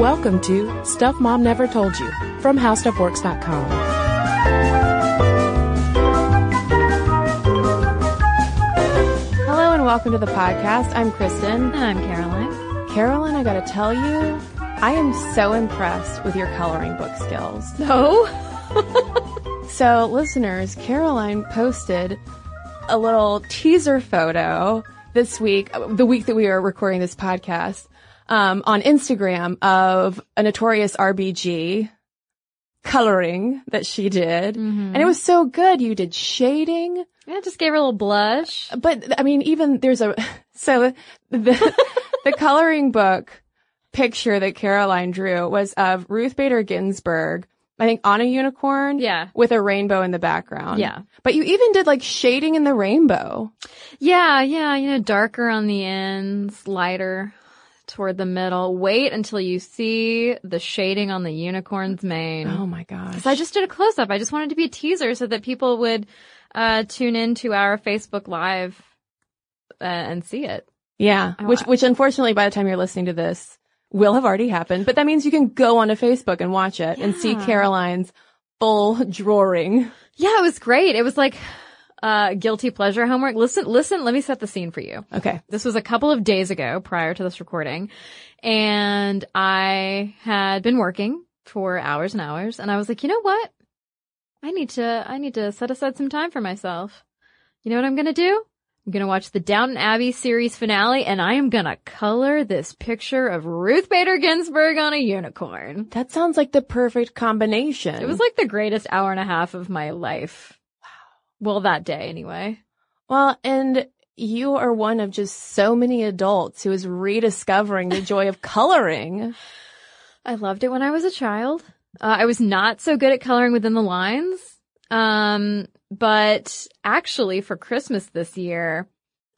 Welcome to Stuff Mom Never Told You from HowStuffWorks.com. Hello and welcome to the podcast. I'm Kristen. And I'm Caroline. Caroline, I gotta tell you, I am so impressed with your coloring book skills. No? So, listeners, Caroline posted a little teaser photo this week, the week that we are recording this podcast, um, on Instagram of a notorious RBG coloring that she did. And it was so good. You did shading, Yeah, just gave her a little blush. but I mean, even there's a, so the, the coloring book picture that Caroline drew was of Ruth Bader Ginsburg, I think on a unicorn. Yeah. With a rainbow in the background. Yeah. But you even did like shading in the rainbow. Yeah, yeah, you know, darker on the ends, lighter toward the middle. Wait until you see the shading on the unicorn's mane. Oh my gosh. So I just did a close up. I just wanted to be a teaser so that people would uh, tune into our Facebook Live uh, and see it. Yeah. Oh, Which, I- which unfortunately by the time you're listening to this will have already happened, but that means you can go onto Facebook and watch it and see Caroline's full drawing. Yeah, it was great. It was like uh, guilty pleasure homework. Listen, listen. Let me set the scene for you. Okay. This was a couple of days ago prior to this recording. And I had been working for hours and hours and I was like, you know what? I need to, I need to set aside some time for myself. You know what I'm going to do? I'm going to watch the Downton Abbey series finale and I am going to color this picture of Ruth Bader Ginsburg on a unicorn. That sounds like the perfect combination. It was like the greatest hour and a half of my life. Wow. Well, that day anyway. Well, and you are one of just so many adults who is rediscovering the joy of coloring. I loved it when I was a child. Uh, I was not so good at coloring within the lines. Um, but actually for Christmas this year,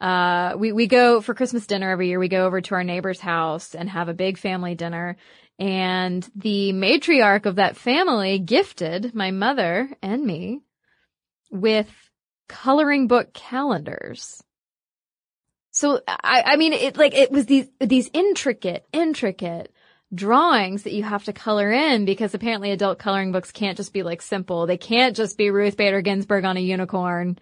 uh, we, we go for Christmas dinner every year. We go over to our neighbor's house and have a big family dinner. And the matriarch of that family gifted my mother and me with coloring book calendars. So I, I mean, it like, it was these, these intricate, intricate drawings that you have to color in because apparently adult coloring books can't just be like simple. They can't just be Ruth Bader Ginsburg on a unicorn.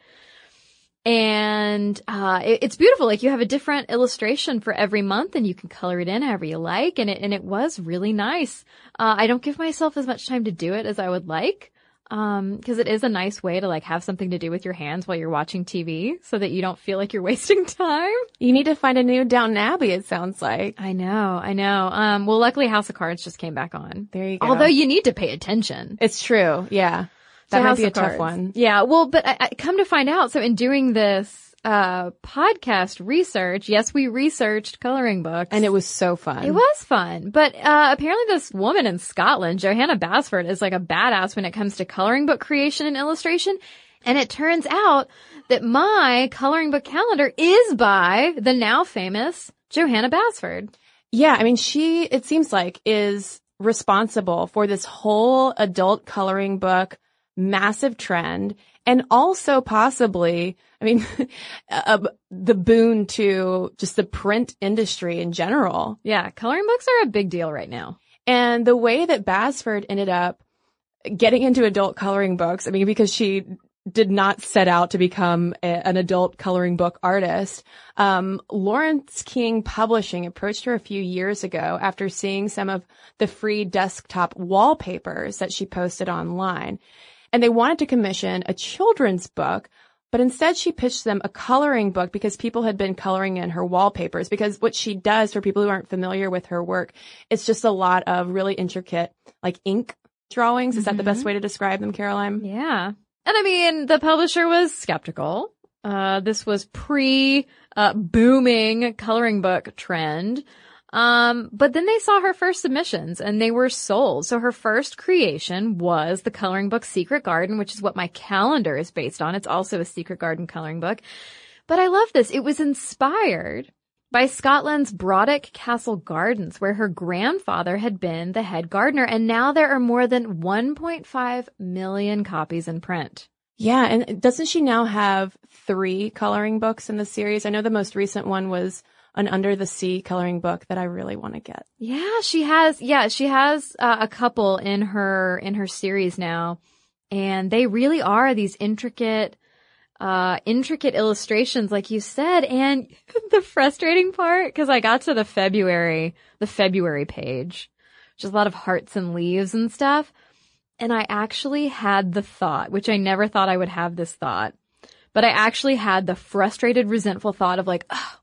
And, uh, it, it's beautiful. Like you have a different illustration for every month and you can color it in however you like. And it, and it was really nice. Uh, I don't give myself as much time to do it as I would like. Um, cause it is a nice way to like have something to do with your hands while you're watching TV so that you don't feel like you're wasting time. You need to find a new Downton Abbey, it sounds like. I know, I know. Um, well, luckily House of Cards just came back on. There you go. Although you need to pay attention. It's true. Yeah. That to might House be a tough one. Yeah, well, but I, I come to find out, so in doing this, uh, podcast research, yes, we researched coloring books. And it was so fun. It was fun, but uh, apparently this woman in Scotland, Johanna Basford, is like a badass when it comes to coloring book creation and illustration. And it turns out that my coloring book calendar is by the now famous Johanna Basford. Yeah, I mean, she, it seems like, is responsible for this whole adult coloring book massive trend and also possibly, I mean, uh, the boon to just the print industry in general. Yeah, coloring books are a big deal right now. And the way that Basford ended up getting into adult coloring books, I mean, because she did not set out to become a, an adult coloring book artist. Um, Laurence King Publishing approached her a few years ago after seeing some of the free desktop wallpapers that she posted online. And they wanted to commission a children's book, but instead she pitched them a coloring book because people had been coloring in her wallpapers. Because what she does for people who aren't familiar with her work, it's just a lot of really intricate, like ink drawings. Is that the best way to describe them, Caroline? Yeah. And I mean, the publisher was skeptical. Uh, this was pre, uh, booming coloring book trend. Um, but then they saw her first submissions and they were sold. So her first creation was the coloring book Secret Garden, which is what my calendar is based on. It's also a Secret Garden coloring book. But I love this. It was inspired by Scotland's Brodick Castle Gardens, where her grandfather had been the head gardener. And now there are more than 1.5 million copies in print. Yeah. And doesn't she now have three coloring books in the series? I know the most recent one was an under the sea coloring book that I really want to get. Yeah, she has. Yeah, she has uh, a couple in her in her series now, and they really are these intricate, uh, intricate illustrations, like you said. And the frustrating part, because I got to the February, the February page, which is a lot of hearts and leaves and stuff, and I actually had the thought, which I never thought I would have this thought, but I actually had the frustrated, resentful thought of like, oh,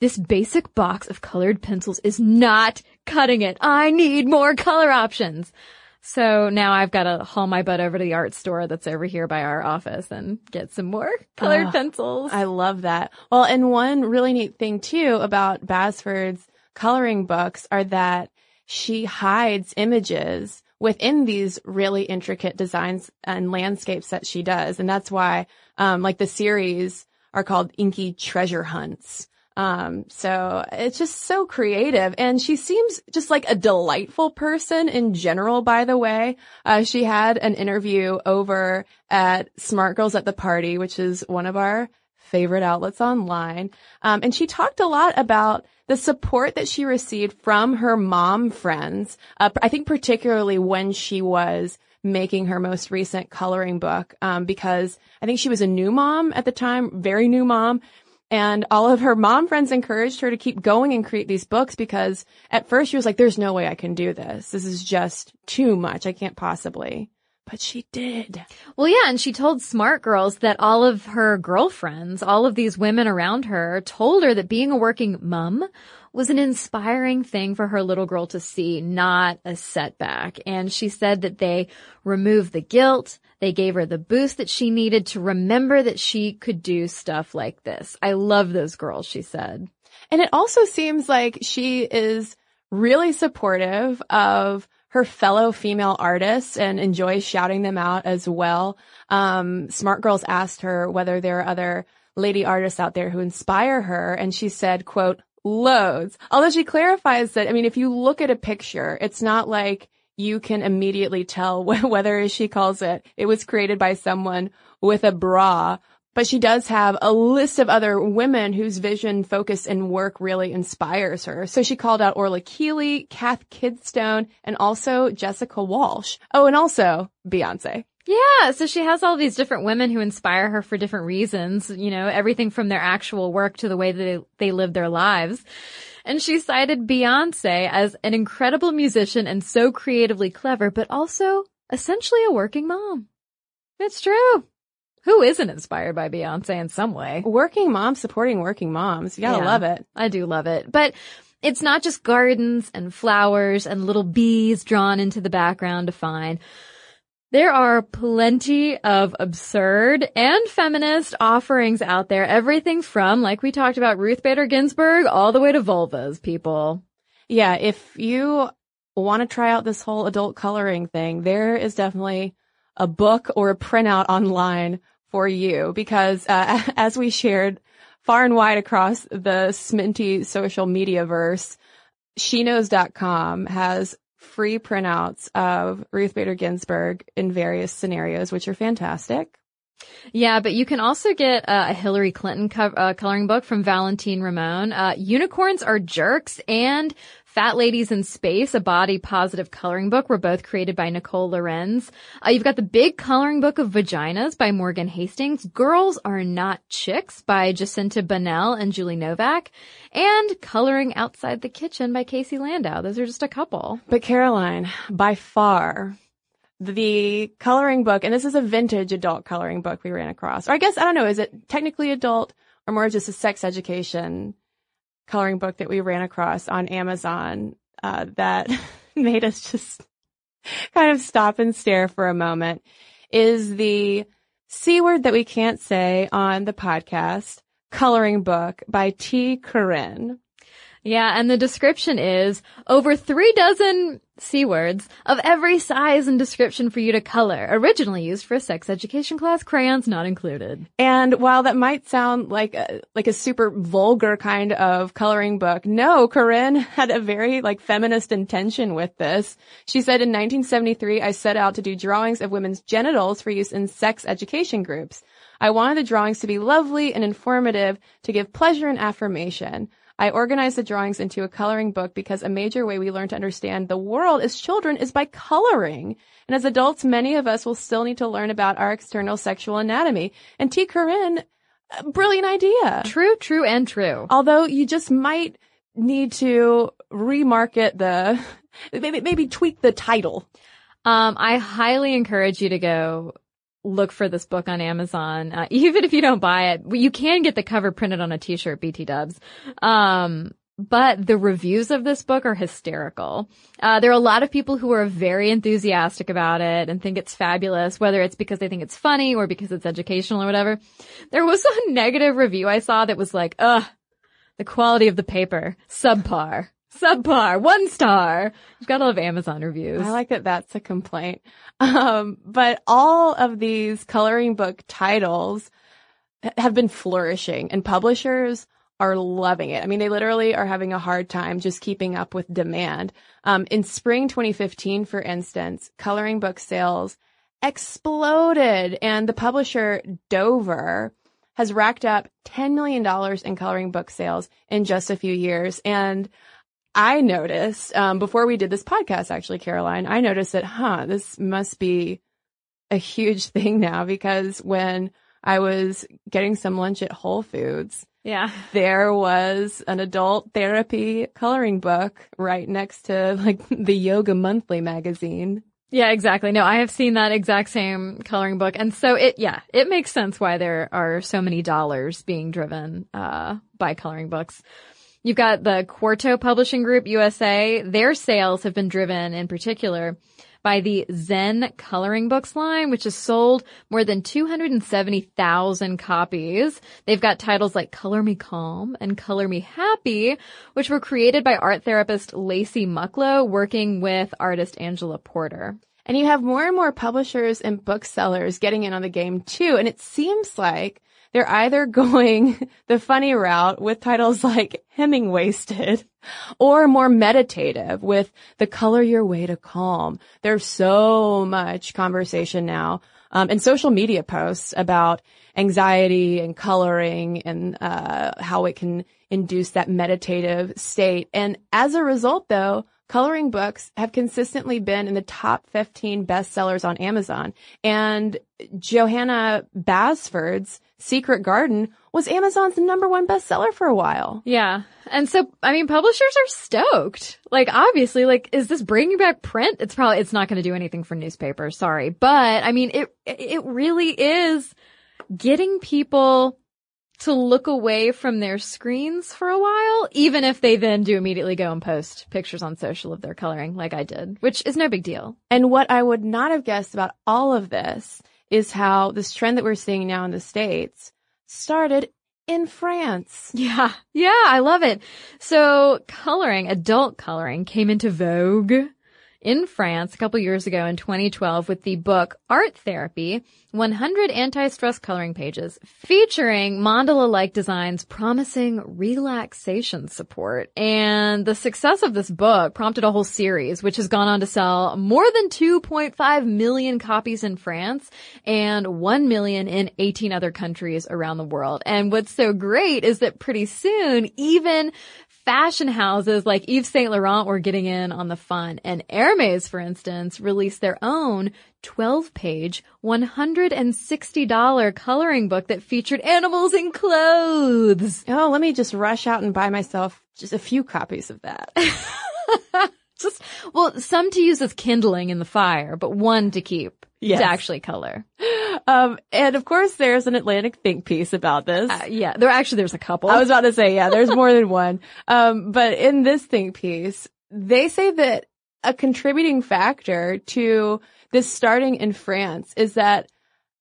this basic box of colored pencils is not cutting it. I need more color options. So now I've got to haul my butt over to the art store that's over here by our office and get some more colored Oh, pencils. I love that. Well, and one really neat thing too about Basford's coloring books are that she hides images within these really intricate designs and landscapes that she does. And that's why, um, like the series are called Inky Treasure Hunts. Um, so it's just so creative and she seems just like a delightful person in general, by the way. Uh, she had an interview over at Smart Girls at the Party, which is one of our favorite outlets online. Um, and she talked a lot about the support that she received from her mom friends. Uh, I think particularly when she was making her most recent coloring book, um, because I think she was a new mom at the time, very new mom. And all of her mom friends encouraged her to keep going and create these books because at first she was like, there's no way I can do this. This is just too much. I can't possibly. But she did. Well, yeah, and she told Smart Girls that all of her girlfriends, all of these women around her, told her that being a working mom was an inspiring thing for her little girl to see, not a setback. And she said that they removed the guilt. They gave her the boost that she needed to remember that she could do stuff like this. I love those girls, she said. And it also seems like she is really supportive of her fellow female artists and enjoys shouting them out as well. Um, Smart Girls asked her whether there are other lady artists out there who inspire her. And she said, quote, loads. Although she clarifies that, I mean, if you look at a picture, it's not like you can immediately tell whether, as she calls it, it was created by someone with a bra. But she does have a list of other women whose vision, focus, and work really inspires her. So she called out Orla Kiely, Cath Kidston, and also Jessica Walsh. Oh, and also Beyonce. Yeah, so she has all these different women who inspire her for different reasons, you know, everything from their actual work to the way that they, they live their lives. And she cited Beyonce as an incredible musician and so creatively clever, but also essentially a working mom. It's true. Who isn't inspired by Beyonce in some way? Working moms supporting working moms. You gotta Yeah, love it. I do love it. But it's not just gardens and flowers and little bees drawn into the background to find. There are plenty of absurd and feminist offerings out there. Everything from, like we talked about, Ruth Bader Ginsburg all the way to vulvas, people. Yeah, if you want to try out this whole adult coloring thing, there is definitely a book or a printout online for you because, uh, as we shared far and wide across the Sminty social media verse, sheknows.com has free printouts of Ruth Bader Ginsburg in various scenarios, which are fantastic. Yeah, but you can also get uh, a Hillary Clinton co- uh, coloring book from Valentine Ramon. Uh, Unicorns are jerks and Fat Ladies in Space, a body positive coloring book, were both created by Nicole Lorenz. Uh, you've got the big coloring book of vaginas by Morgan Hastings, Girls Are Not Chicks by Jacinta Bunnell and Julie Novak, and Coloring Outside the Kitchen by Casey Landau. Those are just a couple. But Caroline, by far, the coloring book, and this is a vintage adult coloring book we ran across, or I guess, I don't know, is it technically adult or more just a sex education coloring book that we ran across on Amazon, uh, that made us just kind of stop and stare for a moment is the C word that we can't say on the podcast, coloring book by T. Corinne. Yeah, and the description is over three dozen C words of every size and description for you to color, originally used for a sex education class, crayons not included. And while that might sound like a, like a super vulgar kind of coloring book, no, Corinne had a very like feminist intention with this. She said in 1973, I set out to do drawings of women's genitals for use in sex education groups. I wanted the drawings to be lovely and informative to give pleasure and affirmation. I organized the drawings into a coloring book because a major way we learn to understand the world as children is by coloring. And as adults, many of us will still need to learn about our external sexual anatomy. And T. Corinne, brilliant idea. True, true, and true. Although you just might need to remarket the, maybe, maybe tweak the title. Um, I highly encourage you to go look for this book on Amazon. Uh, even if you don't buy it, you can get the cover printed on a t-shirt, BT dubs. Um, but the reviews of this book are hysterical. Uh, there are a lot of people who are very enthusiastic about it and think it's fabulous, whether it's because they think it's funny or because it's educational or whatever. There was a negative review I saw that was like, ugh, the quality of the paper, subpar. Subpar, one star. You've got lot of Amazon reviews. I like that that's a complaint. Um, but all of these coloring book titles have been flourishing and publishers are loving it. I mean, they literally are having a hard time just keeping up with demand. Um, in spring 2015, for instance, coloring book sales exploded and the publisher Dover has racked up $10 million in coloring book sales in just a few years. And I noticed um, before we did this podcast, actually, Caroline, I noticed that, huh, this must be a huge thing now because when I was getting some lunch at Whole Foods, yeah, there was an adult therapy coloring book right next to like the Yoga Monthly magazine. Yeah, exactly. No, I have seen that exact same coloring book. And so it, yeah, it makes sense why there are so many dollars being driven, uh, by coloring books. You've got the Quarto Publishing Group USA. Their sales have been driven in particular by the Zen coloring books line, which has sold more than 270,000 copies. They've got titles like Color Me Calm and Color Me Happy, which were created by art therapist Lacey Mucklow working with artist Angela Porter. And you have more and more publishers and booksellers getting in on the game too. And it seems like they're either going the funny route with titles like Hemingwasted or more meditative with the color your way to calm. There's so much conversation now um, and social media posts about anxiety and coloring and uh, how it can induce that meditative state. And as a result, though, coloring books have consistently been in the top 15 bestsellers on Amazon. And Johanna Basford's Secret Garden was Amazon's number one bestseller for a while. Yeah. And so, I mean, publishers are stoked. Like, obviously, like, is this bringing back print? It's probably, it's not going to do anything for newspapers. Sorry. But, I mean, it, it really is getting people to look away from their screens for a while, even if they then do immediately go and post pictures on social of their coloring like I did, which is no big deal. And what I would not have guessed about all of this is how this trend that we're seeing now in the States started in France. Yeah. Yeah. I love it. So coloring, adult coloring came into vogue in France a couple years ago in 2012 with the book Art Therapy, 100 anti-stress coloring pages featuring mandala-like designs promising relaxation support. And the success of this book prompted a whole series, which has gone on to sell more than 2.5 million copies in France and 1 million in 18 other countries around the world. And what's so great is that pretty soon, even fashion houses like Yves Saint Laurent were getting in on the fun. And Hermes, for instance, released their own 12 page, $160 coloring book that featured animals in clothes. Oh, let me just rush out and buy myself just a few copies of that. just, well, some to use as kindling in the fire, but one to keep Yes. to actually color. Um, and of course there's an Atlantic think piece about this. Uh, yeah, there actually, there's a couple. I was about to say, yeah, there's more than one. Um, but in this think piece, they say that a contributing factor to this starting in France is that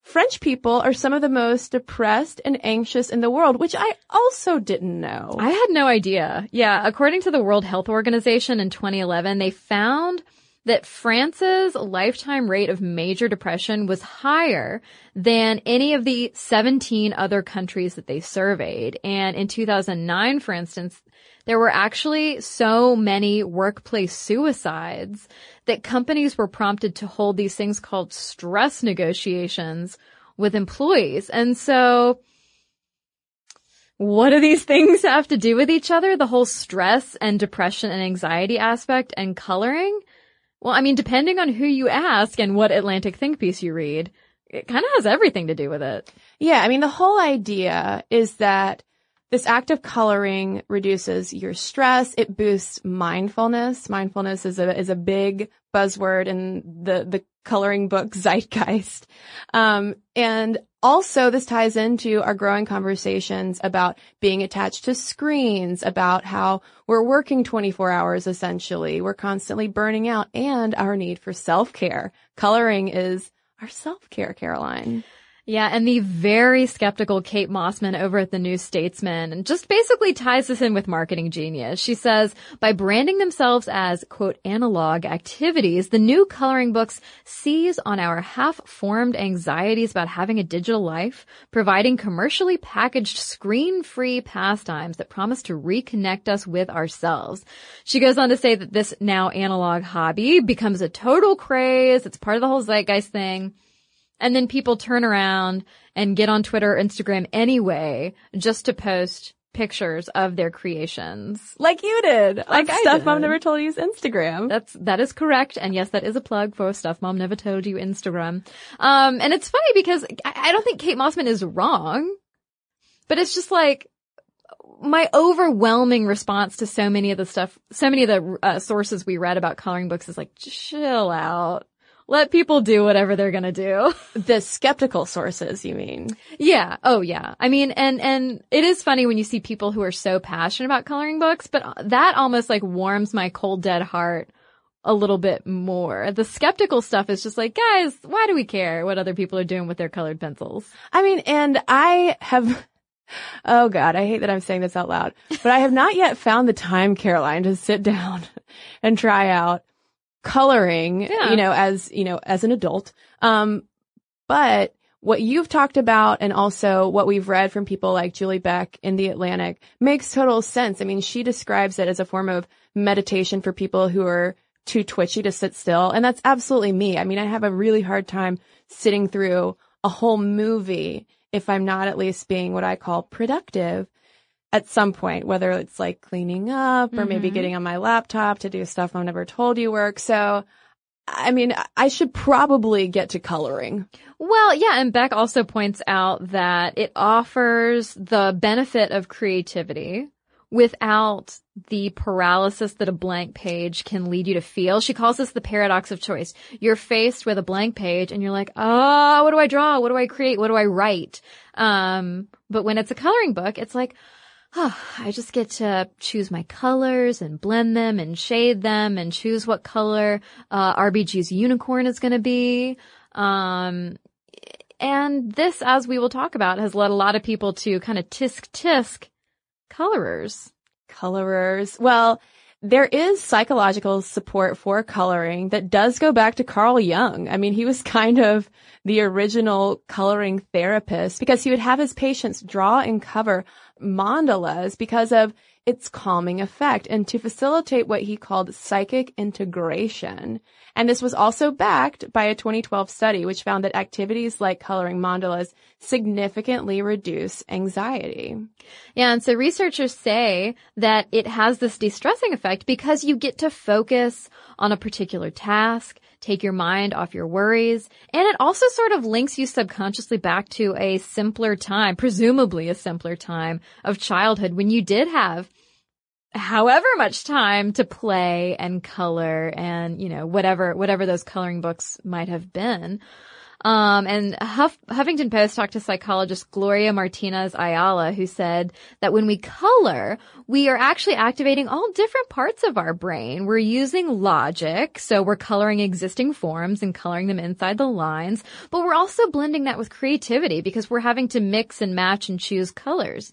French people are some of the most depressed and anxious in the world, which I also didn't know. I had no idea. Yeah, according to the World Health Organization in 2011, they found that France's lifetime rate of major depression was higher than any of the 17 other countries that they surveyed. And in 2009, for instance, there were actually so many workplace suicides that companies were prompted to hold these things called stress negotiations with employees. And so what do these things have to do with each other? The whole stress and depression and anxiety aspect and coloring? Well, I mean, depending on who you ask and what Atlantic think piece you read, it kind of has everything to do with it. Yeah, I mean, the whole idea is that this act of coloring reduces your stress. It boosts mindfulness. Mindfulness is a, is a big buzzword in the, the coloring book zeitgeist. Um, and also this ties into our growing conversations about being attached to screens, about how we're working 24 hours essentially. We're constantly burning out and our need for self-care. Coloring is our self-care, Caroline. Yeah, and the very skeptical Kate Mossman over at the New Statesman just basically ties this in with marketing genius. She says, by branding themselves as, quote, analog activities, the new coloring books seize on our half-formed anxieties about having a digital life, providing commercially packaged screen-free pastimes that promise to reconnect us with ourselves. She goes on to say that this now analog hobby becomes a total craze. It's part of the whole zeitgeist thing. And then people turn around and get on Twitter or Instagram anyway, just to post pictures of their creations. Like you did. Like Like stuff did. mom never told you's Instagram. That's, that is correct. And yes, that is a plug for Stuff Mom Never Told You Instagram. Um, and it's funny because I, I don't think Kate Mossman is wrong, but it's just like, my overwhelming response to so many of the stuff, so many of the uh, sources we read about coloring books is like, chill out. Let people do whatever they're gonna do. the skeptical sources, you mean? Yeah. Oh, yeah. I mean, and, and it is funny when you see people who are so passionate about coloring books, but that almost like warms my cold dead heart a little bit more. The skeptical stuff is just like, guys, why do we care what other people are doing with their colored pencils? I mean, and I have, oh God, I hate that I'm saying this out loud, but I have not yet found the time, Caroline, to sit down and try out coloring, Yeah. you know, as, you know, as an adult. Um, but what you've talked about and also what we've read from people like Julie Beck in the Atlantic makes total sense. I mean, she describes it as a form of meditation for people who are too twitchy to sit still. And that's absolutely me. I mean, I have a really hard time sitting through a whole movie if I'm not at least being what I call productive at some point, whether it's like cleaning up or maybe Mhm. getting on my laptop to do stuff I've never told you work. So, I mean, I should probably get to coloring. Well, yeah, and Beck also points out that it offers the benefit of creativity without the paralysis that a blank page can lead you to feel. She calls this the paradox of choice. You're faced with a blank page and you're like, oh, what do I draw? What do I create? What do I write? Um, but when it's a coloring book, it's like, oh, I just get to choose my colors and blend them and shade them and choose what color, uh, RBG's unicorn is going to be. Um, and this, as we will talk about, has led a lot of people to kind of tisk tisk colorers. Colorers. Well, there is psychological support for coloring that does go back to Carl Jung. I mean, he was kind of the original coloring therapist because he would have his patients draw and cover mandalas because of its calming effect and to facilitate what he called psychic integration. And this was also backed by a 2012 study which found that activities like coloring mandalas significantly reduce anxiety. Yeah, and so researchers say that it has this de-stressing effect because you get to focus on a particular task, take your mind off your worries, and it also sort of links you subconsciously back to a simpler time, presumably a simpler time of childhood when you did have however much time to play and color and, you know, whatever, whatever those coloring books might have been. Um, and Huff, Huffington Post talked to psychologist Gloria Martinez Ayala, who said that when we color, we are actually activating all different parts of our brain. We're using logic, so we're coloring existing forms and coloring them inside the lines, but we're also blending that with creativity because we're having to mix and match and choose colors.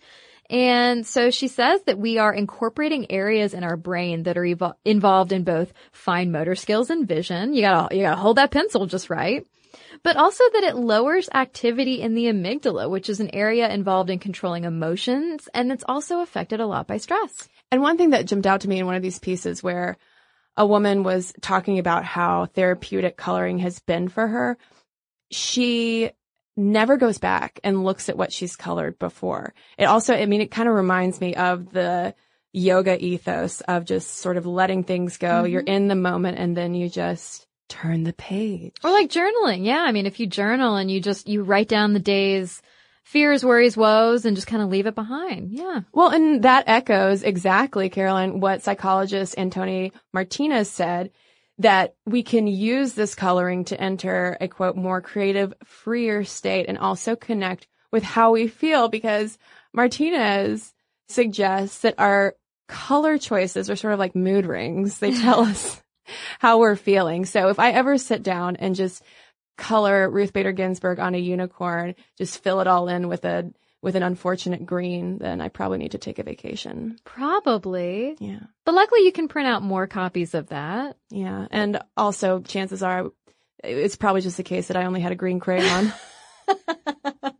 And so she says that we are incorporating areas in our brain that are involved in both fine motor skills and vision. You gotta, you gotta hold that pencil just right. But also that it lowers activity in the amygdala, which is an area involved in controlling emotions. And it's also affected a lot by stress. And one thing that jumped out to me in one of these pieces where a woman was talking about how therapeutic coloring has been for her, she never goes back and looks at what she's colored before. It also, I mean, it kind of reminds me of the yoga ethos of just sort of letting things go. Mm-hmm. You're in the moment and then you just turn the page. Or like journaling. Yeah. I mean, if you journal and you just, you write down the day's fears, worries, woes, and just kind of leave it behind. Yeah. Well, and that echoes exactly, Caroline, what psychologist Antoni Martinez said that we can use this coloring to enter a quote more creative, freer state and also connect with how we feel because Martinez suggests that our color choices are sort of like mood rings. They tell us how we're feeling. So if I ever sit down and just color Ruth Bader Ginsburg on a unicorn, just fill it all in with a with an unfortunate green, then I probably need to take a vacation. Probably. Yeah. But luckily you can print out more copies of that. Yeah. And also chances are it's probably just the case that I only had a green crayon.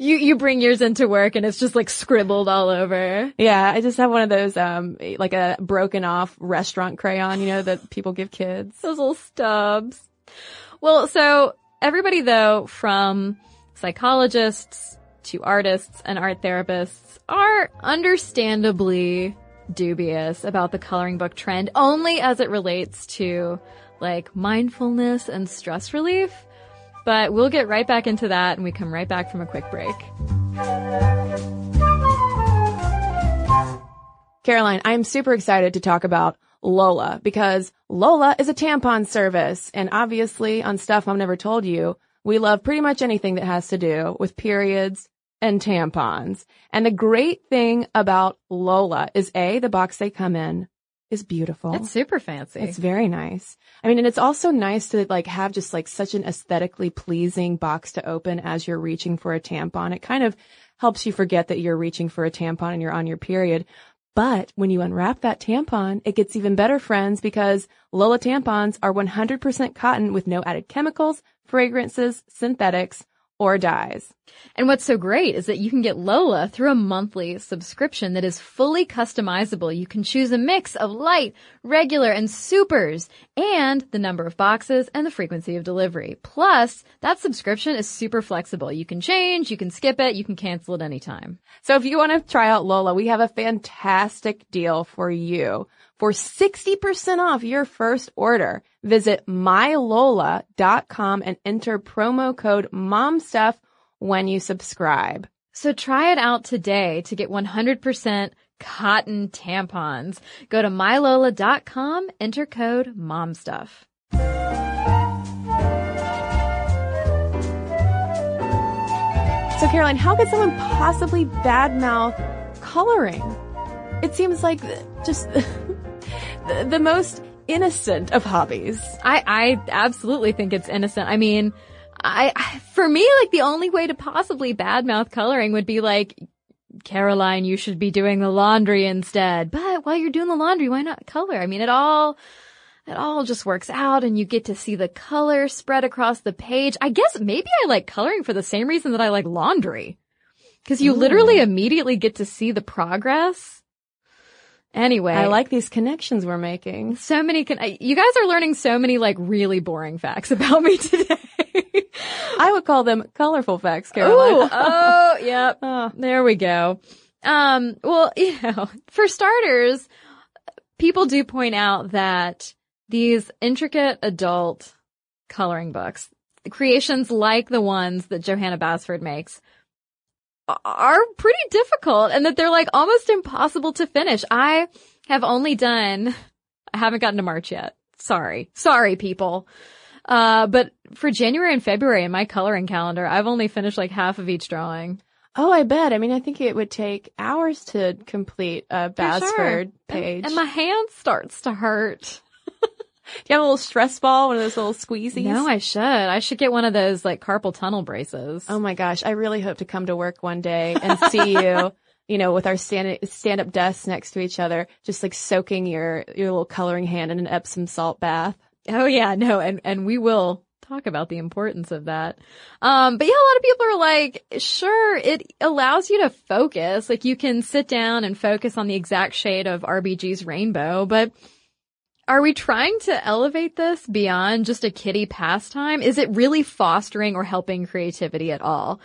you you bring yours into work and it's just like scribbled all over. Yeah, I just have one of those um like a broken off restaurant crayon, you know, that people give kids. Those little stubs. Well, so everybody though from psychologists to artists and art therapists are understandably dubious about the coloring book trend only as it relates to like mindfulness and stress relief. But we'll get right back into that and we come right back from a quick break. Caroline, I'm super excited to talk about Lola because Lola is a tampon service. And obviously on stuff I've never told you, we love pretty much anything that has to do with periods and tampons. And the great thing about Lola is A, the box they come in is beautiful. It's super fancy. It's very nice. I mean, and it's also nice to like have just like such an aesthetically pleasing box to open as you're reaching for a tampon. It kind of helps you forget that you're reaching for a tampon and you're on your period. But when you unwrap that tampon, it gets even better, friends, because Lola tampons are 100% cotton with no added chemicals, fragrances, synthetics, or dyes. And what's so great is that you can get Lola through a monthly subscription that is fully customizable. You can choose a mix of light, regular, and supers, and the number of boxes and the frequency of delivery. Plus, that subscription is super flexible. You can change, you can skip it, you can cancel it anytime. So if you want to try out Lola, we have a fantastic deal for you. For 60% off your first order, visit mylola.com and enter promo code MOMSTUFF when you subscribe. So try it out today to get 100% cotton tampons. Go to mylola.com, enter code MOMSTUFF. So Caroline, how could someone possibly badmouth coloring? It seems like just the, the most innocent of hobbies. I, I absolutely think it's innocent. I mean, I, for me, like the only way to possibly badmouth coloring would be like, Caroline, you should be doing the laundry instead. But while you're doing the laundry, why not color? I mean, it all, it all just works out and you get to see the color spread across the page. I guess maybe I like coloring for the same reason that I like laundry. Cause you literally mm. immediately get to see the progress. Anyway. I like these connections we're making. so many, con- you guys are learning so many like really boring facts about me today. I would call them colorful facts, Caroline. Ooh, oh, yep. Oh. There we go. Um, well, you know, for starters, people do point out that these intricate adult coloring books, creations like the ones that Johanna Basford makes, are pretty difficult and that they're like almost impossible to finish. I have only done, I haven't gotten to March yet. Sorry. Sorry, people. Uh, but for January and February in my coloring calendar, I've only finished like half of each drawing. Oh, I bet. I mean, I think it would take hours to complete a For sure. Basford And- page. And, my hand starts to hurt. Do you have a little stress ball, one of those little squeezies? No, I should. I should get one of those like carpal tunnel braces. Oh my gosh, I really hope to come to work one day and see you, you know, with our stand stand up desks next to each other, just like soaking your your little coloring hand in an Epsom salt bath. Oh yeah, no, and and we will talk about the importance of that. Um, but yeah, a lot of people are like, sure, it allows you to focus. Like you can sit down and focus on the exact shade of RBG's rainbow, but are we trying to elevate this beyond just a kiddie pastime? Is it really fostering or helping creativity at all?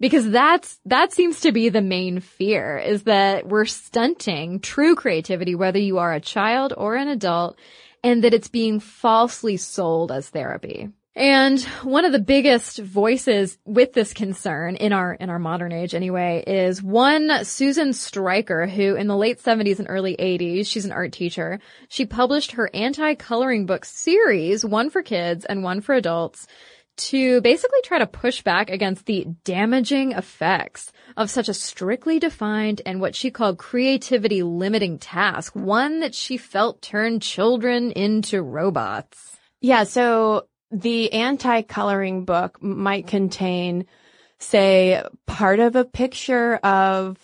Because that's, that seems to be the main fear is that we're stunting true creativity, whether you are a child or an adult, and that it's being falsely sold as therapy. And one of the biggest voices with this concern in our, in our modern age anyway, is one Susan Striker, who in the late 70s and early 80s, she's an art teacher. She published her anti-coloring book series, one for kids and one for adults, to basically try to push back against the damaging effects of such a strictly defined and what she called creativity limiting task, one that she felt turned children into robots. Yeah, so the anti-coloring book might contain, say, part of a picture of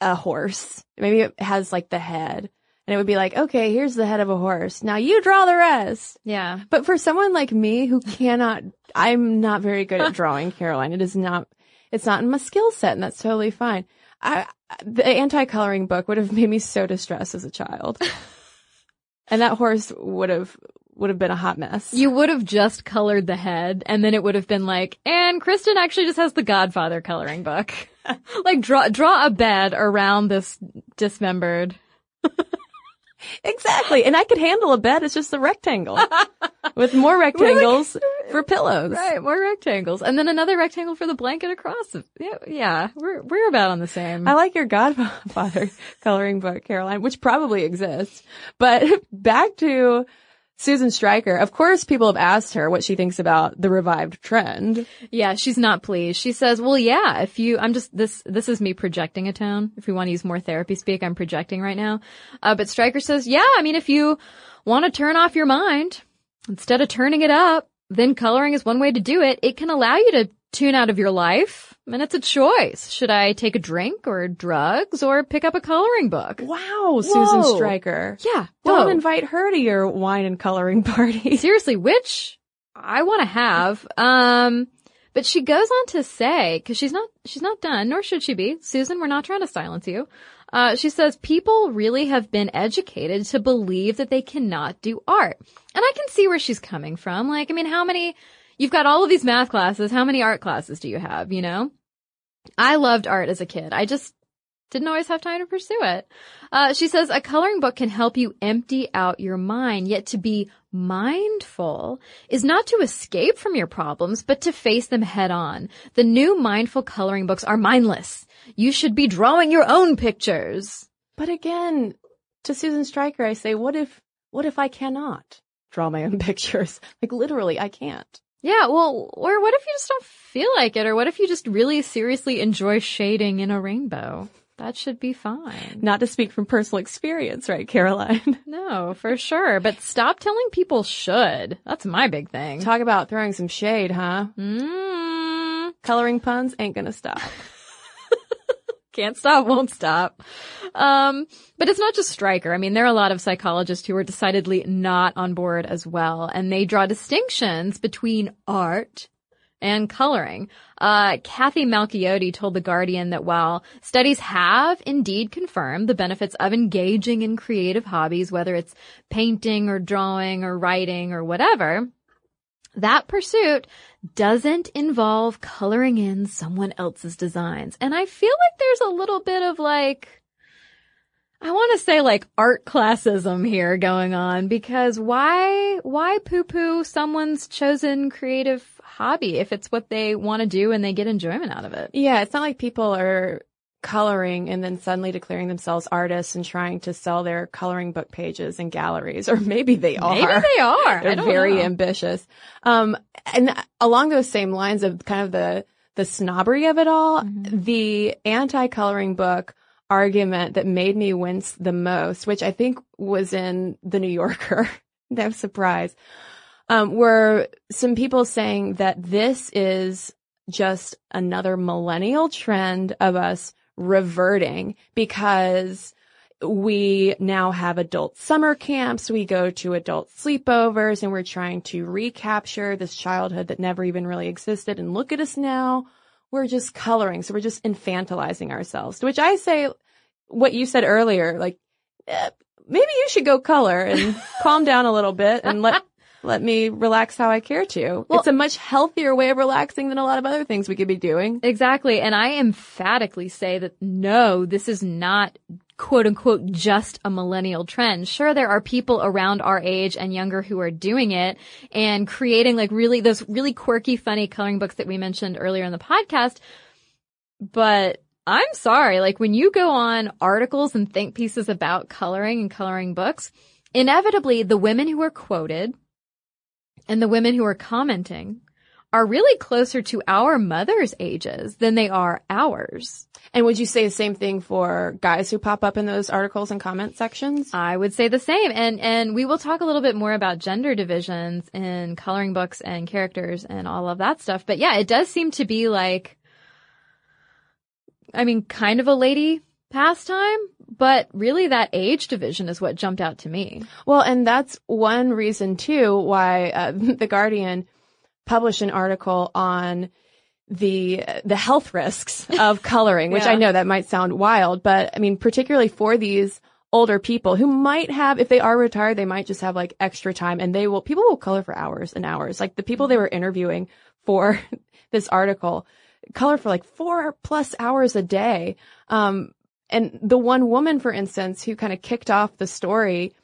a horse. Maybe it has like the head. And it would be like, okay, here's the head of a horse. Now you draw the rest. Yeah. But for someone like me who cannot, I'm not very good at drawing, Caroline. It is not, it's not in my skill set and that's totally fine. I, the anti-coloring book would have made me so distressed as a child. and that horse would have, would have been a hot mess. You would have just colored the head and then it would have been like, and Kristen actually just has the Godfather coloring book. like draw, draw a bed around this dismembered. Exactly. And I could handle a bed. It's just a rectangle with more rectangles for pillows. Right, more rectangles. And then another rectangle for the blanket across. Yeah, yeah. We're, we're about on the same. I like your Godfather coloring book, Caroline, which probably exists. But back to Susan Striker. Of course, people have asked her what she thinks about the revived trend. Yeah, she's not pleased. She says, well, yeah, if you, I'm just, this, this is me projecting a tone. If we want to use more therapy speak, I'm projecting right now. Uh, but Striker says, yeah, I mean, if you want to turn off your mind instead of turning it up, then coloring is one way to do it. It can allow you to tune out of your life. And it's a choice. Should I take a drink or drugs or pick up a coloring book? Wow, Susan Whoa. Striker. Yeah. Don't whoa. invite her to your wine and coloring party. Seriously, which I want to have. Um, but she goes on to say, cause she's not, she's not done, nor should she be. Susan, we're not trying to silence you. Uh, she says people really have been educated to believe that they cannot do art. And I can see where she's coming from. Like, I mean, how many, you've got all of these math classes. How many art classes do you have? You know? I loved art as a kid. I just didn't always have time to pursue it. Uh, she says a coloring book can help you empty out your mind, yet to be mindful is not to escape from your problems, but to face them head on. The new mindful coloring books are mindless. You should be drawing your own pictures. But again, to Susan Striker, I say, what if, what if I cannot draw my own pictures? Like literally, I can't. Yeah, well, or what if you just don't feel like it? Or what if you just really seriously enjoy shading in a rainbow? That should be fine. Not to speak from personal experience, right, Caroline? No, for sure. But stop telling people should. That's my big thing. Talk about throwing some shade, huh? Mm. Coloring puns ain't gonna stop. Can't stop, won't stop. Um, but it's not just Striker. I mean, there are a lot of psychologists who are decidedly not on board as well, and they draw distinctions between art and coloring. Uh, Cathy Malchiodi told The Guardian that while studies have indeed confirmed the benefits of engaging in creative hobbies, whether it's painting or drawing or writing or whatever, that pursuit doesn't involve coloring in someone else's designs. And I feel like there's a little bit of like, I want to say like art classism here going on because why, why poo poo someone's chosen creative hobby if it's what they want to do and they get enjoyment out of it? Yeah, it's not like people are coloring and then suddenly declaring themselves artists and trying to sell their coloring book pages in galleries, or maybe they are. Maybe they are. They're very know. ambitious. Um, and along those same lines of kind of the the snobbery of it all, mm-hmm. the anti-coloring book argument that made me wince the most, which I think was in the New Yorker. no surprise. Um, were some people saying that this is just another millennial trend of us reverting because we now have adult summer camps. We go to adult sleepovers and we're trying to recapture this childhood that never even really existed. And look at us now. We're just coloring. So we're just infantilizing ourselves, to which I say what you said earlier, like, eh, maybe you should go color and calm down a little bit and let let me relax how I care to. Well, it's a much healthier way of relaxing than a lot of other things we could be doing. Exactly. And I emphatically say that no, this is not quote unquote just a millennial trend. Sure, there are people around our age and younger who are doing it and creating like really those really quirky, funny coloring books that we mentioned earlier in the podcast. But I'm sorry, like when you go on articles and think pieces about coloring and coloring books, inevitably the women who are quoted and the women who are commenting are really closer to our mothers' ages than they are ours. And would you say the same thing for guys who pop up in those articles and comment sections? I would say the same. And, and we will talk a little bit more about gender divisions in coloring books and characters and all of that stuff. But yeah, it does seem to be like, I mean, kind of a lady pastime, but really that age division is what jumped out to me. Well, and that's one reason too why uh, the Guardian published an article on the the health risks of coloring, which. I know that might sound wild, but I mean particularly for these older people who might have if they are retired, they might just have like extra time and they will people will color for hours and hours. Like the people they were interviewing for this article color for like four plus hours a day. Um, and the one woman, for instance, who kind of kicked off the story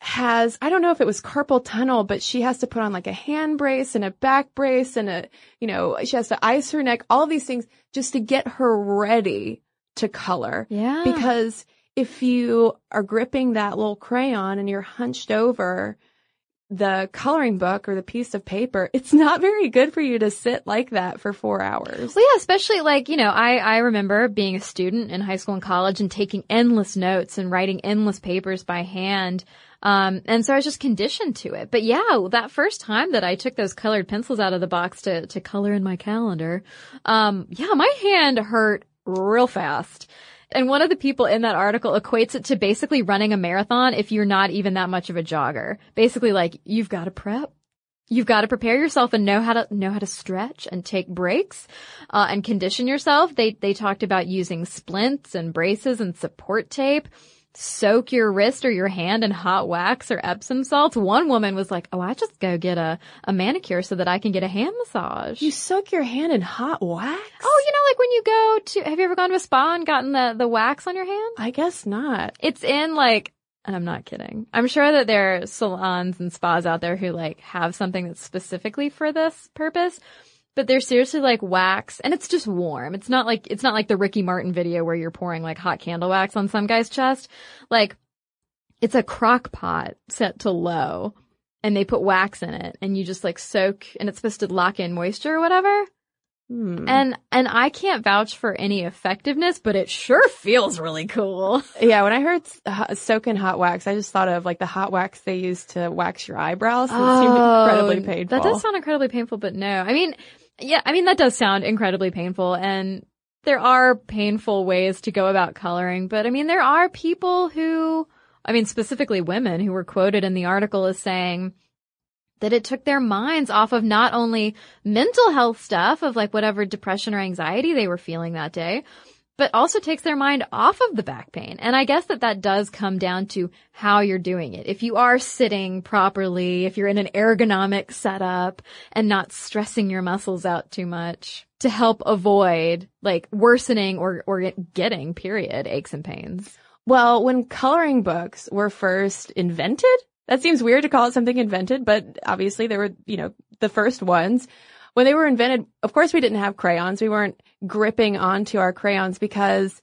has, I don't know if it was carpal tunnel, but she has to put on like a hand brace and a back brace and a, you know, she has to ice her neck, all these things just to get her ready to color. Yeah. Because if you are gripping that little crayon and you're hunched over, the coloring book or the piece of paper, it's not very good for you to sit like that for four hours. Well, yeah, especially like, you know, I, I remember being a student in high school and college and taking endless notes and writing endless papers by hand. Um, and so I was just conditioned to it. But yeah, that first time that I took those colored pencils out of the box to, to color in my calendar, um, yeah, my hand hurt real fast. And one of the people in that article equates it to basically running a marathon if you're not even that much of a jogger. Basically like, you've got to prep. You've got to prepare yourself and know how to know how to stretch and take breaks, uh, and condition yourself. They they talked about using splints and braces and support tape soak your wrist or your hand in hot wax or Epsom salts. One woman was like, "Oh, I just go get a a manicure so that I can get a hand massage." You soak your hand in hot wax? Oh, you know, like when you go to have you ever gone to a spa and gotten the the wax on your hand? I guess not. It's in like and I'm not kidding. I'm sure that there are salons and spas out there who like have something that's specifically for this purpose but they're seriously like wax and it's just warm. It's not like, it's not like the Ricky Martin video where you're pouring like hot candle wax on some guy's chest. Like it's a crock pot set to low and they put wax in it and you just like soak and it's supposed to lock in moisture or whatever. Hmm. And and I can't vouch for any effectiveness, but it sure feels really cool. Yeah, when I heard uh, soak in hot wax, I just thought of like the hot wax they use to wax your eyebrows. It oh, seemed incredibly painful. That does sound incredibly painful, but no. I mean, yeah, I mean that does sound incredibly painful, and there are painful ways to go about coloring, but I mean, there are people who, I mean, specifically women who were quoted in the article as saying that it took their minds off of not only mental health stuff of like whatever depression or anxiety they were feeling that day, but also takes their mind off of the back pain. And I guess that that does come down to how you're doing it. If you are sitting properly, if you're in an ergonomic setup and not stressing your muscles out too much to help avoid like worsening or, or getting period aches and pains. Well, when coloring books were first invented, that seems weird to call it something invented, but obviously they were, you know, the first ones when they were invented, of course we didn't have crayons. We weren't gripping onto our crayons because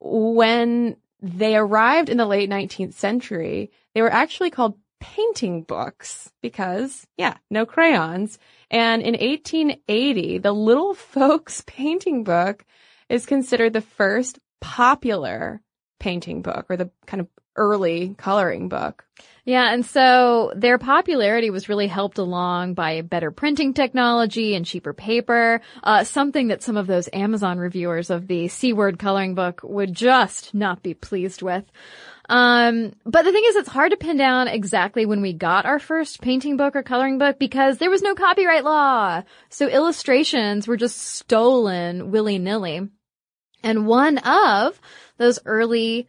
when they arrived in the late 19th century, they were actually called painting books because, yeah, no crayons. And in 1880, the Little Folks painting book is considered the first popular painting book or the kind of early coloring book. Yeah, and so their popularity was really helped along by better printing technology and cheaper paper, uh, something that some of those Amazon reviewers of the C word coloring book would just not be pleased with. Um, but the thing is, it's hard to pin down exactly when we got our first painting book or coloring book because there was no copyright law. So illustrations were just stolen willy nilly. And one of those early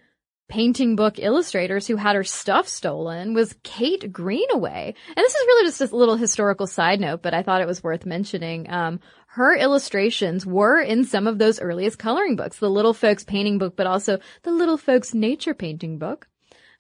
painting book illustrators who had her stuff stolen was Kate Greenaway. And this is really just a little historical side note, but I thought it was worth mentioning. Um, her illustrations were in some of those earliest coloring books, the Little Folks painting book, but also the Little Folks nature painting book.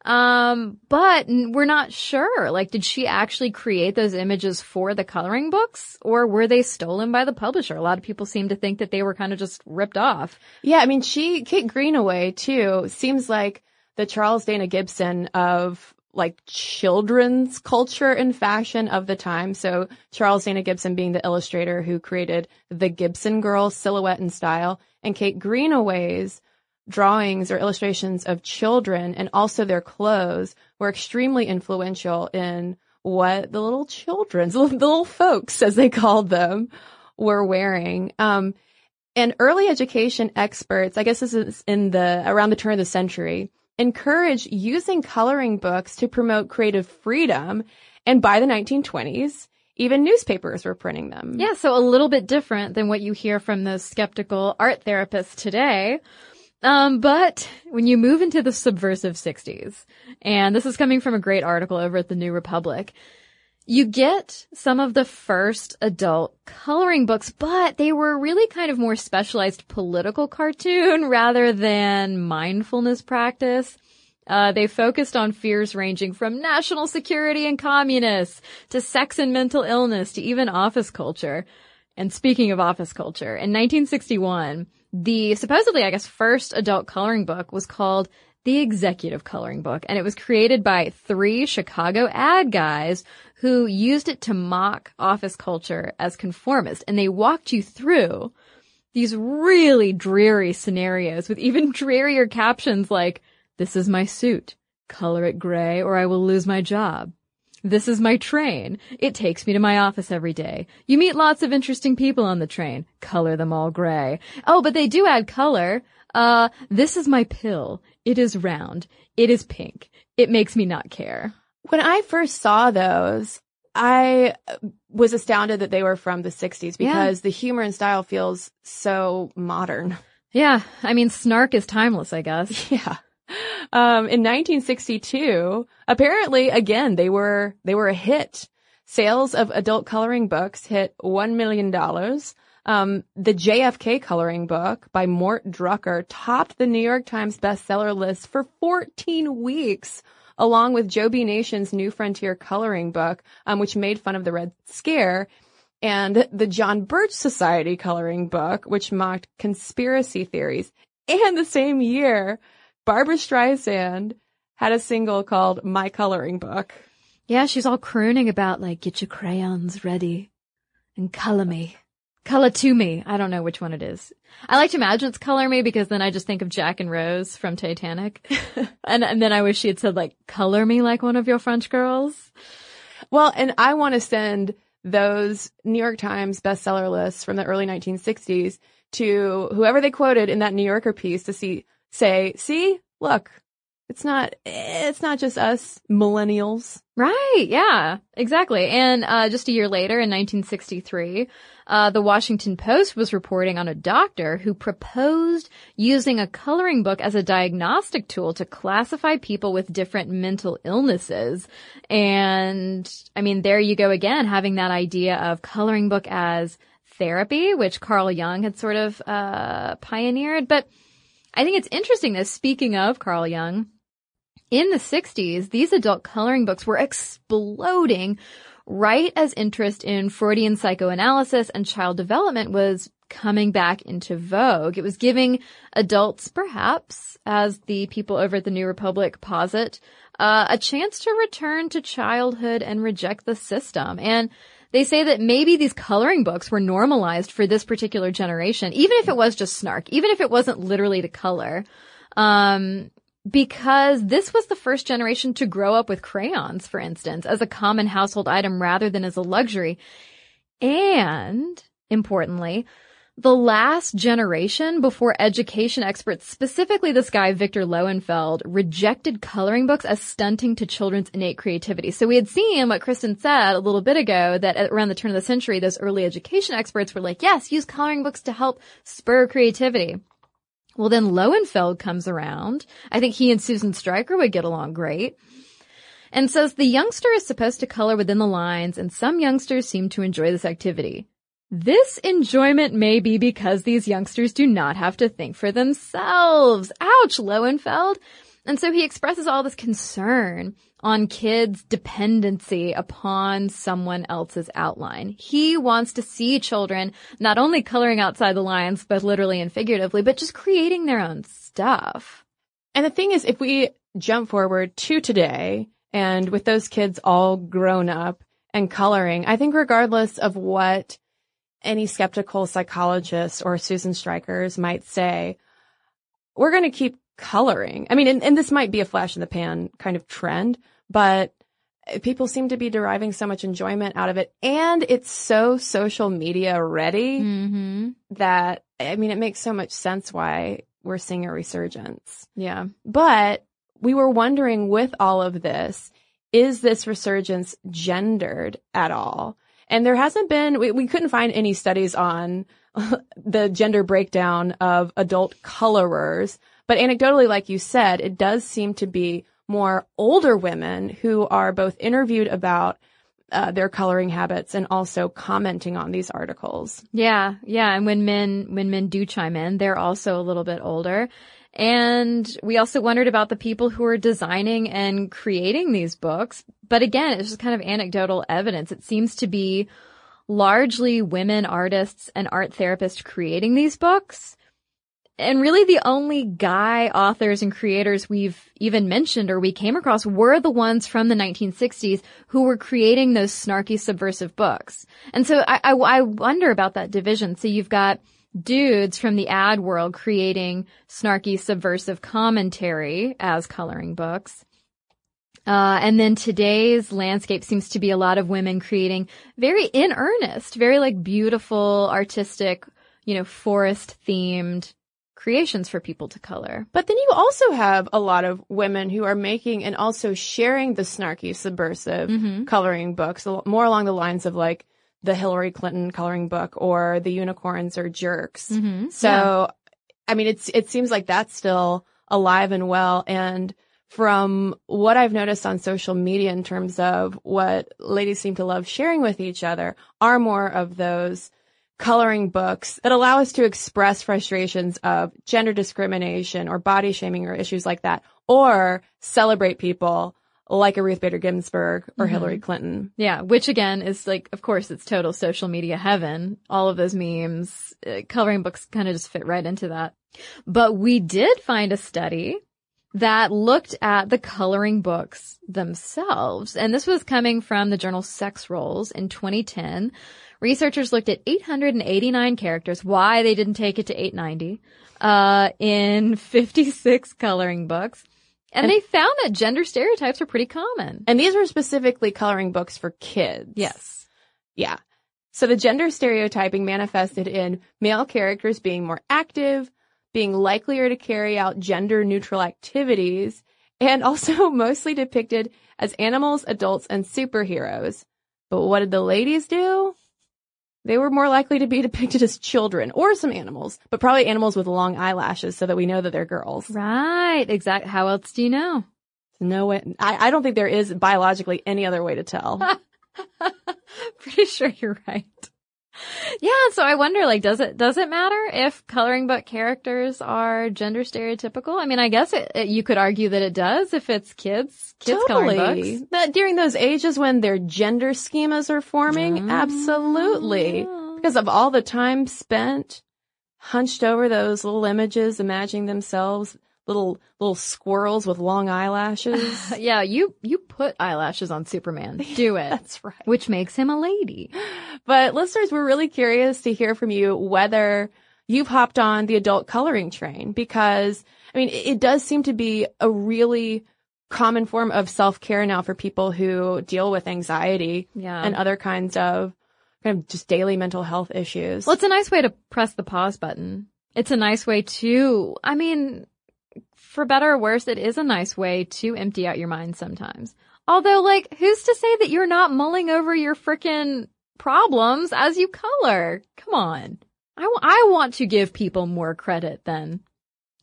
Um, but we're not sure. Like, did she actually create those images for the coloring books or were they stolen by the publisher? A lot of people seem to think that they were kind of just ripped off. Yeah. I mean, she, Kate Greenaway too, seems like the Charles Dana Gibson of like children's culture and fashion of the time. So Charles Dana Gibson being the illustrator who created the Gibson girl silhouette and style and Kate Greenaway's drawings or illustrations of children and also their clothes were extremely influential in what the little children's, the little folks, as they called them, were wearing. Um, and early education experts, I guess this is in the, around the turn of the century, encouraged using coloring books to promote creative freedom. And by the 1920s, even newspapers were printing them. Yeah, so a little bit different than what you hear from those skeptical art therapists today. Um, but when you move into the subversive 60s, and this is coming from a great article over at the New Republic, you get some of the first adult coloring books, but they were really kind of more specialized political cartoon rather than mindfulness practice. Uh, they focused on fears ranging from national security and communists to sex and mental illness to even office culture. And speaking of office culture, in 1961, the supposedly, I guess, first adult coloring book was called the Executive Coloring Book, and it was created by three Chicago ad guys who used it to mock office culture as conformist, and they walked you through these really dreary scenarios with even drearier captions like, this is my suit, color it gray or I will lose my job. This is my train. It takes me to my office every day. You meet lots of interesting people on the train. Color them all gray. Oh, but they do add color. Uh, this is my pill. It is round. It is pink. It makes me not care. When I first saw those, I was astounded that they were from the 60s because yeah. the humor and style feels so modern. Yeah. I mean, snark is timeless, I guess. Yeah. Um, in 1962, apparently, again, they were, they were a hit. Sales of adult coloring books hit $1 million. Um, the JFK coloring book by Mort Drucker topped the New York Times bestseller list for 14 weeks, along with Joe B. Nation's New Frontier coloring book, um, which made fun of the Red Scare, and the John Birch Society coloring book, which mocked conspiracy theories. And the same year, Barbra Streisand had a single called My Coloring Book. Yeah, she's all crooning about like, get your crayons ready and color me. Color to me. I don't know which one it is. I like to imagine it's color me because then I just think of Jack and Rose from Titanic. and, and then I wish she had said like, color me like one of your French girls. Well, and I want to send those New York Times bestseller lists from the early 1960s to whoever they quoted in that New Yorker piece to see, say, see, look, it's not, it's not just us millennials. Right. Yeah, exactly. And, uh, just a year later in 1963, uh, the Washington Post was reporting on a doctor who proposed using a coloring book as a diagnostic tool to classify people with different mental illnesses. And I mean, there you go again, having that idea of coloring book as therapy, which Carl Jung had sort of, uh, pioneered. But I think it's interesting that speaking of Carl Jung, in the 60s, these adult coloring books were exploding right as interest in Freudian psychoanalysis and child development was coming back into vogue. It was giving adults, perhaps, as the people over at the New Republic posit, uh, a chance to return to childhood and reject the system. And they say that maybe these coloring books were normalized for this particular generation, even if it was just snark, even if it wasn't literally to color. Um, because this was the first generation to grow up with crayons, for instance, as a common household item rather than as a luxury. And, importantly, the last generation before education experts, specifically this guy, Victor Lowenfeld, rejected coloring books as stunting to children's innate creativity. So we had seen what Kristen said a little bit ago that around the turn of the century, those early education experts were like, yes, use coloring books to help spur creativity. Well, then Lowenfeld comes around. I think he and Susan Striker would get along great. And says the youngster is supposed to color within the lines and some youngsters seem to enjoy this activity. This enjoyment may be because these youngsters do not have to think for themselves. Ouch, Lowenfeld. And so he expresses all this concern on kids' dependency upon someone else's outline. He wants to see children not only coloring outside the lines, but literally and figuratively, but just creating their own stuff. And the thing is, if we jump forward to today and with those kids all grown up and coloring, I think regardless of what any skeptical psychologist or Susan Strikers might say, we're going to keep coloring. I mean, and, and this might be a flash in the pan kind of trend, but people seem to be deriving so much enjoyment out of it. And it's so social media ready Mm-hmm. that, I mean, it makes so much sense why we're seeing a resurgence. Yeah. But we were wondering with all of this, is this resurgence gendered at all? And there hasn't been, we, we couldn't find any studies on the gender breakdown of adult colorers. But anecdotally, like you said, it does seem to be more older women who are both interviewed about uh, their coloring habits and also commenting on these articles. Yeah, yeah. And when men, when men do chime in, they're also a little bit older. And we also wondered about the people who are designing and creating these books. But again, it's just kind of anecdotal evidence. It seems to be largely women artists and art therapists creating these books. And really the only guy authors and creators we've even mentioned or we came across were the ones from the 1960s who were creating those snarky subversive books. And so I, I, I wonder about that division. So you've got dudes from the ad world creating snarky subversive commentary as coloring books. Uh, and then today's landscape seems to be a lot of women creating very in earnest, very like beautiful, artistic, you know, forest themed creations for people to color. But then you also have a lot of women who are making and also sharing the snarky, subversive Mm-hmm. coloring books, more along the lines of like the Hillary Clinton coloring book or the unicorns or jerks. Mm-hmm. So, I mean, it's, it seems like that's still alive and well. And from what I've noticed on social media in terms of what ladies seem to love sharing with each other are more of those coloring books that allow us to express frustrations of gender discrimination or body shaming or issues like that, or celebrate people like a Ruth Bader Ginsburg or Hillary Clinton. Yeah, which again is like, of course, it's total social media heaven. All of those memes, uh, coloring books kind of just fit right into that. But we did find a study that looked at the coloring books themselves. And this was coming from the journal Sex Roles in 2010. Researchers looked at 889 characters, why they didn't take it to 890, uh, in 56 coloring books. And, they found that gender stereotypes are pretty common. And these were specifically coloring books for kids. Yes. Yeah. So the gender stereotyping manifested in male characters being more active, being likelier to carry out gender neutral activities, and also mostly depicted as animals, adults, and superheroes. But what did the ladies do? They were more likely to be depicted as children or some animals, but probably animals with long eyelashes so that we know that they're girls. Right. Exact. How else do you know? No way. I, I don't think there is biologically any other way to tell. Pretty sure you're right. Yeah, so I wonder, like, does it does it matter if coloring book characters are gender stereotypical? I mean, I guess it, it, you could argue that it does if it's kids, kids coloring books. That during those ages when their gender schemas are forming, Mm. absolutely. Because of all the time spent hunched over those little images, imagining themselves little little squirrels with long eyelashes. Yeah, you you put eyelashes on Superman. Do it. That's right. Which makes him a lady. But listeners, we're really curious to hear from you whether you've hopped on the adult coloring train because, I mean, it, it does seem to be a really common form of self-care now for people who deal with anxiety Yeah. and other kinds of kind of just daily mental health issues. Well, it's a nice way to press the pause button. It's a nice way to, I mean, for better or worse, it is a nice way to empty out your mind sometimes. Although, like, who's to say that you're not mulling over your frickin' problems as you color? Come on. I, w- I want to give people more credit than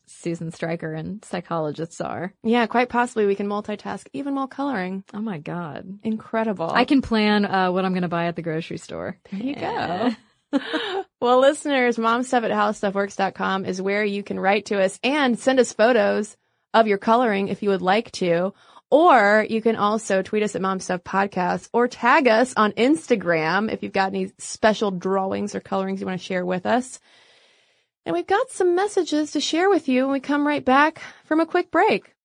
Susan Striker and psychologists are. yeah, quite possibly we can multitask even while coloring. Oh my God. Incredible. I can plan, uh, what I'm going to buy at the grocery store. There you Yeah. go. well, listeners, momstuff is where you can write to us and send us photos of your coloring if you would like to. Or you can also tweet us at Momstuff Podcast or tag us on Instagram if you've got any special drawings or colorings you want to share with us. And we've got some messages to share with you when we come right back from a quick break.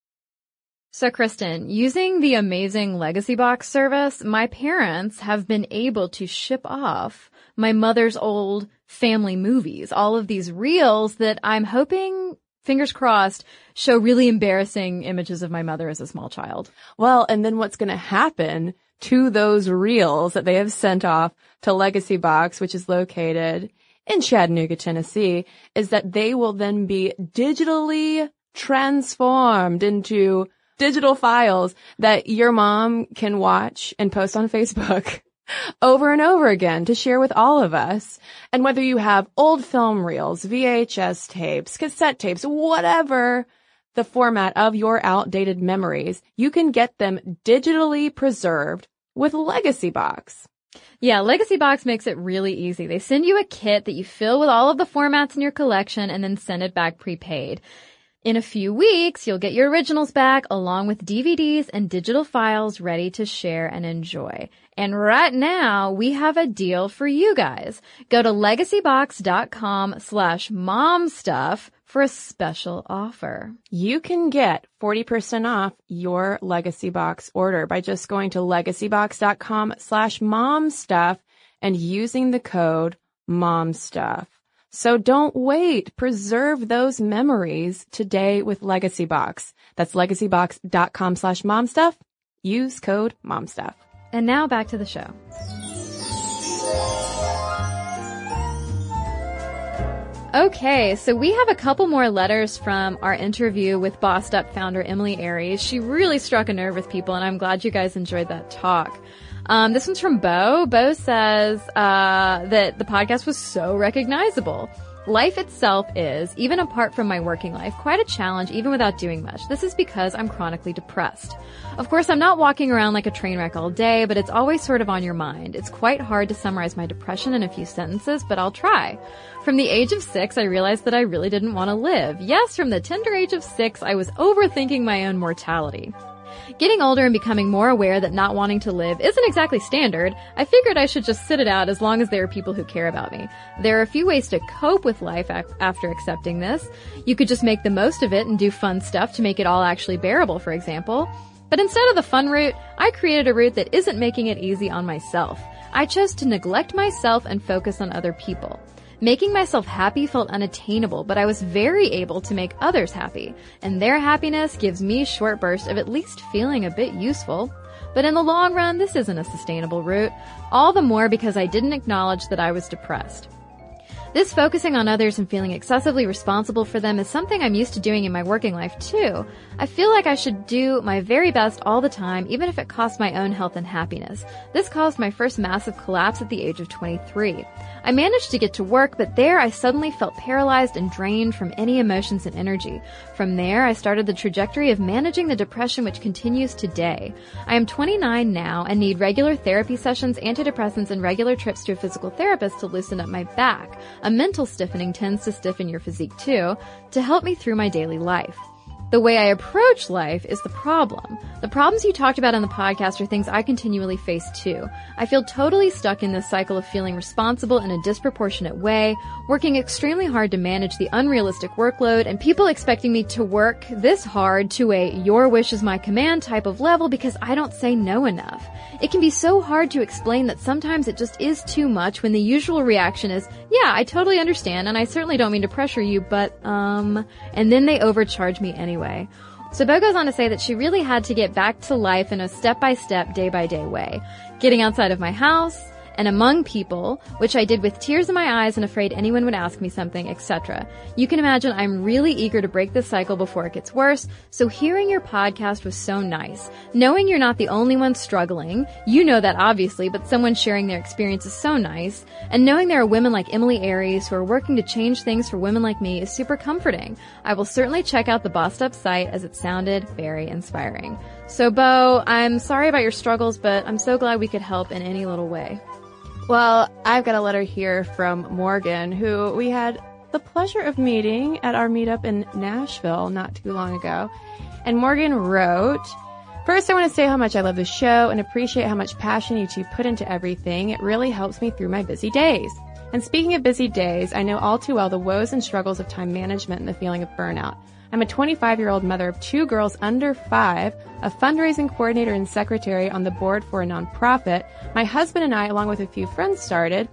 So, Kristen, using the amazing Legacy Box service, my parents have been able to ship off my mother's old family movies, all of these reels that I'm hoping, fingers crossed, show really embarrassing images of my mother as a small child. Well, and then what's going to happen to those reels that they have sent off to Legacy Box, which is located in Chattanooga, Tennessee, is that they will then be digitally transformed into digital files that your mom can watch and post on Facebook over and over again to share with all of us. And whether you have old film reels, VHS tapes, cassette tapes, whatever the format of your outdated memories, you can get them digitally preserved with Legacy Box. Yeah, Legacy Box makes it really easy. They send you a kit that you fill with all of the formats in your collection and then send it back prepaid. In a few weeks, you'll get your originals back along with DVDs and digital files ready to share and enjoy. And right now, we have a deal for you guys. Go to legacybox.com slash momstuff for a special offer. You can get 40% off your Legacy Box order by just going to legacybox.com slash momstuff and using the code momstuff. So don't wait. Preserve those memories today with Legacy Box. That's legacybox.com slash momstuff. Use code momstuff. And now back to the show. Okay, so we have a couple more letters from our interview with Bossed Up founder Emilie Aries. She really struck a nerve with people, and I'm glad you guys enjoyed that talk. Um, this one's from Bo. Bo says uh, that the podcast was so recognizable. Life itself is, even apart from my working life, quite a challenge even without doing much. This is because I'm chronically depressed. Of course, I'm not walking around like a train wreck all day, but it's always sort of on your mind. It's quite hard to summarize my depression in a few sentences, but I'll try. From the age of six, I realized that I really didn't want to live. Yes, from the tender age of six, I was overthinking my own mortality. Getting older and becoming more aware that not wanting to live isn't exactly standard, I figured I should just sit it out as long as there are people who care about me. There are a few ways to cope with life after accepting this. You could just make the most of it and do fun stuff to make it all actually bearable, for example. But instead of the fun route, I created a route that isn't making it easy on myself. I chose to neglect myself and focus on other people. Making myself happy felt unattainable, but I was very able to make others happy, and their happiness gives me short bursts of at least feeling a bit useful. But in the long run, this isn't a sustainable route. All the more because I didn't acknowledge that I was depressed. This focusing on others and feeling excessively responsible for them is something I'm used to doing in my working life too. I feel like I should do my very best all the time, even if it costs my own health and happiness. This caused my first massive collapse at the age of 23. I managed to get to work, but there I suddenly felt paralyzed and drained from any emotions and energy. From there, I started the trajectory of managing the depression which continues today. I am 29 now and need regular therapy sessions, antidepressants, and regular trips to a physical therapist to loosen up my back. A mental stiffening tends to stiffen your physique too, to help me through my daily life. The way I approach life is the problem. The problems you talked about on the podcast are things I continually face too. I feel totally stuck in this cycle of feeling responsible in a disproportionate way, working extremely hard to manage the unrealistic workload, and people expecting me to work this hard to a your wish is my command type of level because I don't say no enough. It can be so hard to explain that sometimes it just is too much when the usual reaction is, yeah, I totally understand and I certainly don't mean to pressure you, but, um, and then they overcharge me anyway. So Bo goes on to say that she really had to get back to life in a step by step, day by day way. Getting outside of my house, and among people, which I did with tears in my eyes and afraid anyone would ask me something, etc. You can imagine I'm really eager to break this cycle before it gets worse, so hearing your podcast was so nice. Knowing you're not the only one struggling, you know that obviously, but someone sharing their experience is so nice, and knowing there are women like Emilie Aries who are working to change things for women like me is super comforting. I will certainly check out the Bossed Up site as it sounded very inspiring. So Bo, I'm sorry about your struggles, but I'm so glad we could help in any little way. Well, I've got a letter here from Morgan, who we had the pleasure of meeting at our meetup in Nashville not too long ago. And Morgan wrote, First, I want to say how much I love the show and appreciate how much passion you two put into everything. It really helps me through my busy days. And speaking of busy days, I know all too well the woes and struggles of time management and the feeling of burnout. I'm a 25 year old mother of two girls under five, a fundraising coordinator and secretary on the board for a nonprofit. My husband and I, along with a few friends, started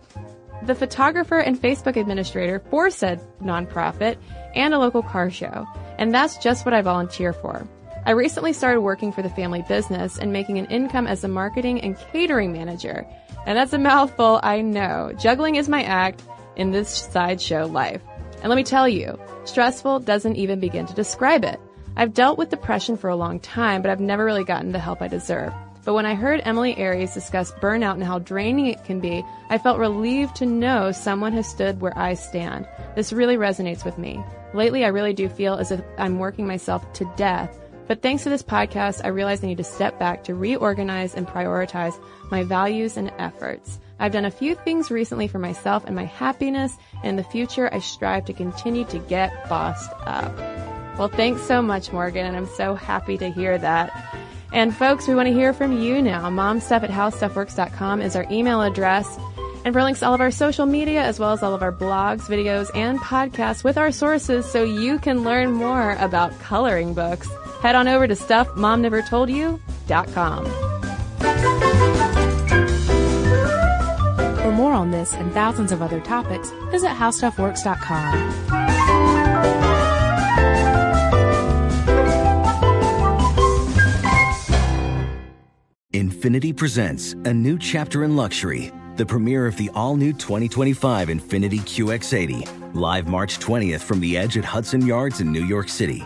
the photographer and Facebook administrator for said nonprofit and a local car show. And that's just what I volunteer for. I recently started working for the family business and making an income as a marketing and catering manager. And that's a mouthful, I know. Juggling is my act in this sideshow life. And let me tell you, stressful doesn't even begin to describe it. I've dealt with depression for a long time, but I've never really gotten the help I deserve. But when I heard Emilie Aries discuss burnout and how draining it can be, I felt relieved to know someone has stood where I stand. This really resonates with me. Lately, I really do feel as if I'm working myself to death. But thanks to this podcast, I realized I need to step back to reorganize and prioritize my values and efforts. I've done a few things recently for myself and my happiness, and in the future, I strive to continue to get bossed up. Well, thanks so much, Morgan, and I'm so happy to hear that. And folks, we want to hear from you now. Momstuff at howstuffworks.com is our email address. And for links to all of our social media, as well as all of our blogs, videos, and podcasts with our sources so you can learn more about coloring books, head on over to stuffmomnevertoldyou.com. For more on this and thousands of other topics, visit howstuffworks.com. Infiniti presents a new chapter in luxury, the premiere of the all new 2025 Infiniti QX80, live March 20th from the edge at Hudson Yards in New York City,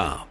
com.